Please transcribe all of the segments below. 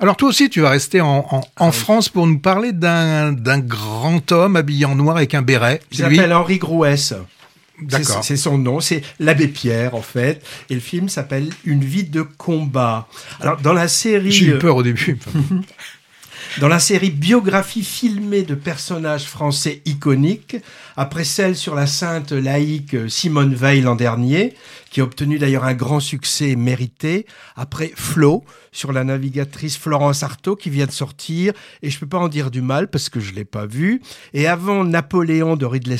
Alors toi aussi, tu vas rester en, en, en France pour nous parler d'un grand homme habillé en noir avec un béret. Il s'appelle Henri Grouès. D'accord. C'est son nom, c'est l'abbé Pierre en fait. Et le film s'appelle Une vie de combat. Alors dans la série, J'ai eu peur au début. dans la série biographie filmée de personnages français iconiques, après celle sur la sainte laïque Simone Veil l'an dernier, qui a obtenu d'ailleurs un grand succès mérité, après Flo sur la navigatrice Florence Artaud qui vient de sortir, et je peux pas en dire du mal parce que je l'ai pas vu, et avant Napoléon de Ridley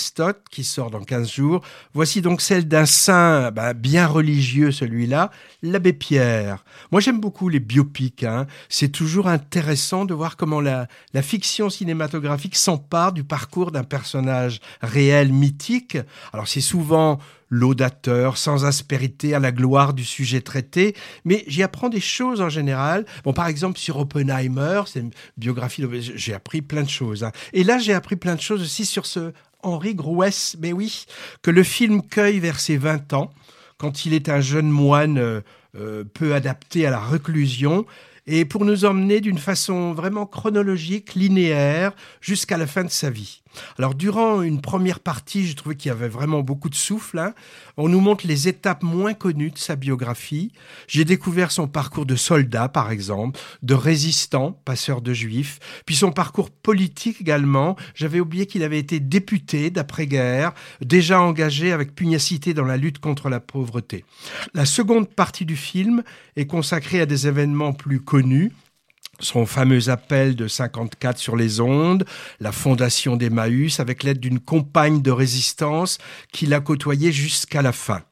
qui sort dans 15 jours, voici donc celle d'un saint ben, bien religieux celui-là, l'abbé Pierre. Moi j'aime beaucoup les biopics, hein. c'est toujours intéressant de voir comment la, fiction cinématographique s'empare du parcours d'un personnage réel, mythique. Alors c'est souvent laudateur, sans aspérité, à la gloire du sujet traité, mais j'y apprends des choses en général. Bon, par exemple, sur Oppenheimer, c'est une biographie, j'ai appris plein de choses. hein. Et là, j'ai appris plein de choses aussi sur ce Henri Grouès, mais oui, que le film cueille vers ses 20 ans, quand il est un jeune moine euh, euh, peu adapté à la reclusion, et pour nous emmener d'une façon vraiment chronologique, linéaire, jusqu'à la fin de sa vie. Alors durant une première partie, j'ai trouvé qu'il y avait vraiment beaucoup de souffle. hein. On nous montre les étapes moins connues de sa biographie. J'ai découvert son parcours de soldat, par exemple, de résistant, passeur de juifs, puis son parcours politique également. J'avais oublié qu'il avait été député d'après-guerre, déjà engagé avec pugnacité dans la lutte contre la pauvreté. La seconde partie du film est consacrée à des événements plus connus, son fameux appel de 54 sur les ondes, la fondation d'Emmaüs avec l'aide d'une compagne de résistance qui l'a côtoyé jusqu'à la fin.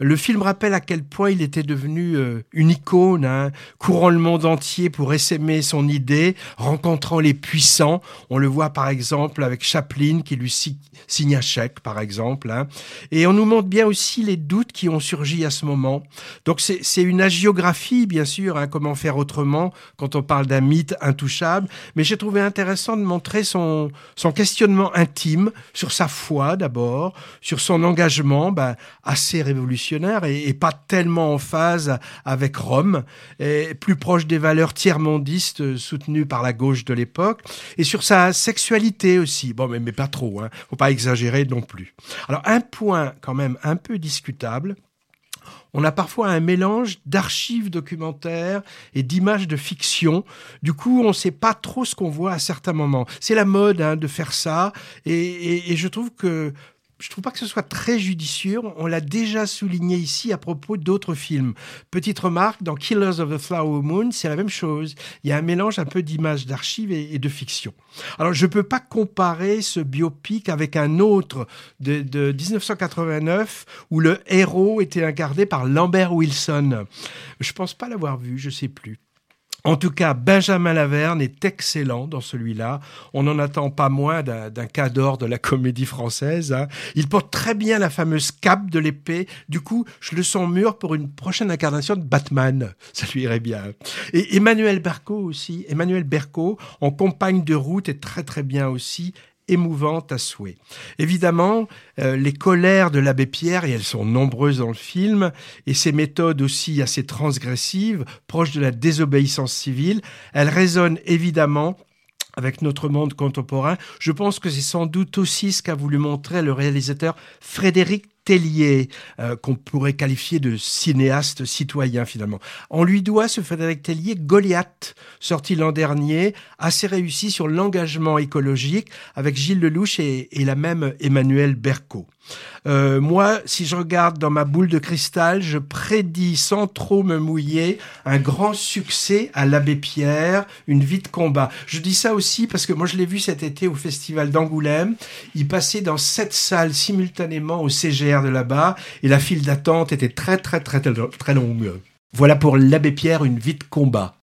Le film rappelle à quel point il était devenu euh, une icône, hein, courant le monde entier pour essaimer son idée, rencontrant les puissants. On le voit par exemple avec Chaplin qui lui si- signe un chèque, par exemple. hein. Et on nous montre bien aussi les doutes qui ont surgi à ce moment. Donc c'est une agiographie, bien sûr, hein, comment faire autrement quand on parle d'un mythe intouchable. Mais j'ai trouvé intéressant de montrer son, son questionnement intime sur sa foi d'abord, sur son engagement ben, assez révolutionnaire et, pas tellement en phase avec Rome, plus proche des valeurs tiers-mondistes euh, soutenues par la gauche de l'époque, et sur sa sexualité aussi. Bon, mais, pas trop, hein. faut pas exagérer non plus. Alors un point quand même un peu discutable, on a parfois un mélange d'archives documentaires et d'images de fiction. Du coup, on ne sait pas trop ce qu'on voit à certains moments. C'est la mode hein, de faire ça, et je trouve que je trouve pas que ce soit très judicieux. On l'a déjà souligné ici à propos d'autres films. Petite remarque, dans Killers of the Flower Moon, c'est la même chose. Il y a un mélange un peu d'images d'archives et, de fiction. Alors, je peux pas comparer ce biopic avec un autre de, de 1989 où le héros était incarné par Lambert Wilson. Je pense pas l'avoir vu, je sais plus. En tout cas, Benjamin Laverne est excellent dans celui-là. On n'en attend pas moins d'un d'un cas d'or de la comédie française. hein. Il porte très bien la fameuse cape de l'épée. Du coup, je le sens mûr pour une prochaine incarnation de Batman. Ça lui irait bien. Et Emmanuel Berco aussi. Emmanuel Berco, en compagne de route, est très très bien aussi émouvante à souhait. Évidemment, euh, les colères de l'abbé Pierre, et elles sont nombreuses dans le film, et ses méthodes aussi assez transgressives, proches de la désobéissance civile, elles résonnent évidemment avec notre monde contemporain. Je pense que c'est sans doute aussi ce qu'a voulu montrer le réalisateur Frédéric Tellier, euh, qu'on pourrait qualifier de cinéaste citoyen finalement. On lui doit ce Frédéric Tellier Goliath, sorti l'an dernier, assez réussi sur l'engagement écologique avec Gilles Lelouch et, la même Emmanuel Berco. Euh, moi, si je regarde dans ma boule de cristal, je prédis sans trop me mouiller un grand succès à l'abbé Pierre, une vie de combat. Je dis ça aussi parce que moi je l'ai vu cet été au festival d'Angoulême. Il passait dans sept salles simultanément au De là-bas et la file d'attente était très très très très, très longue. Voilà pour l'abbé Pierre, une vie de combat.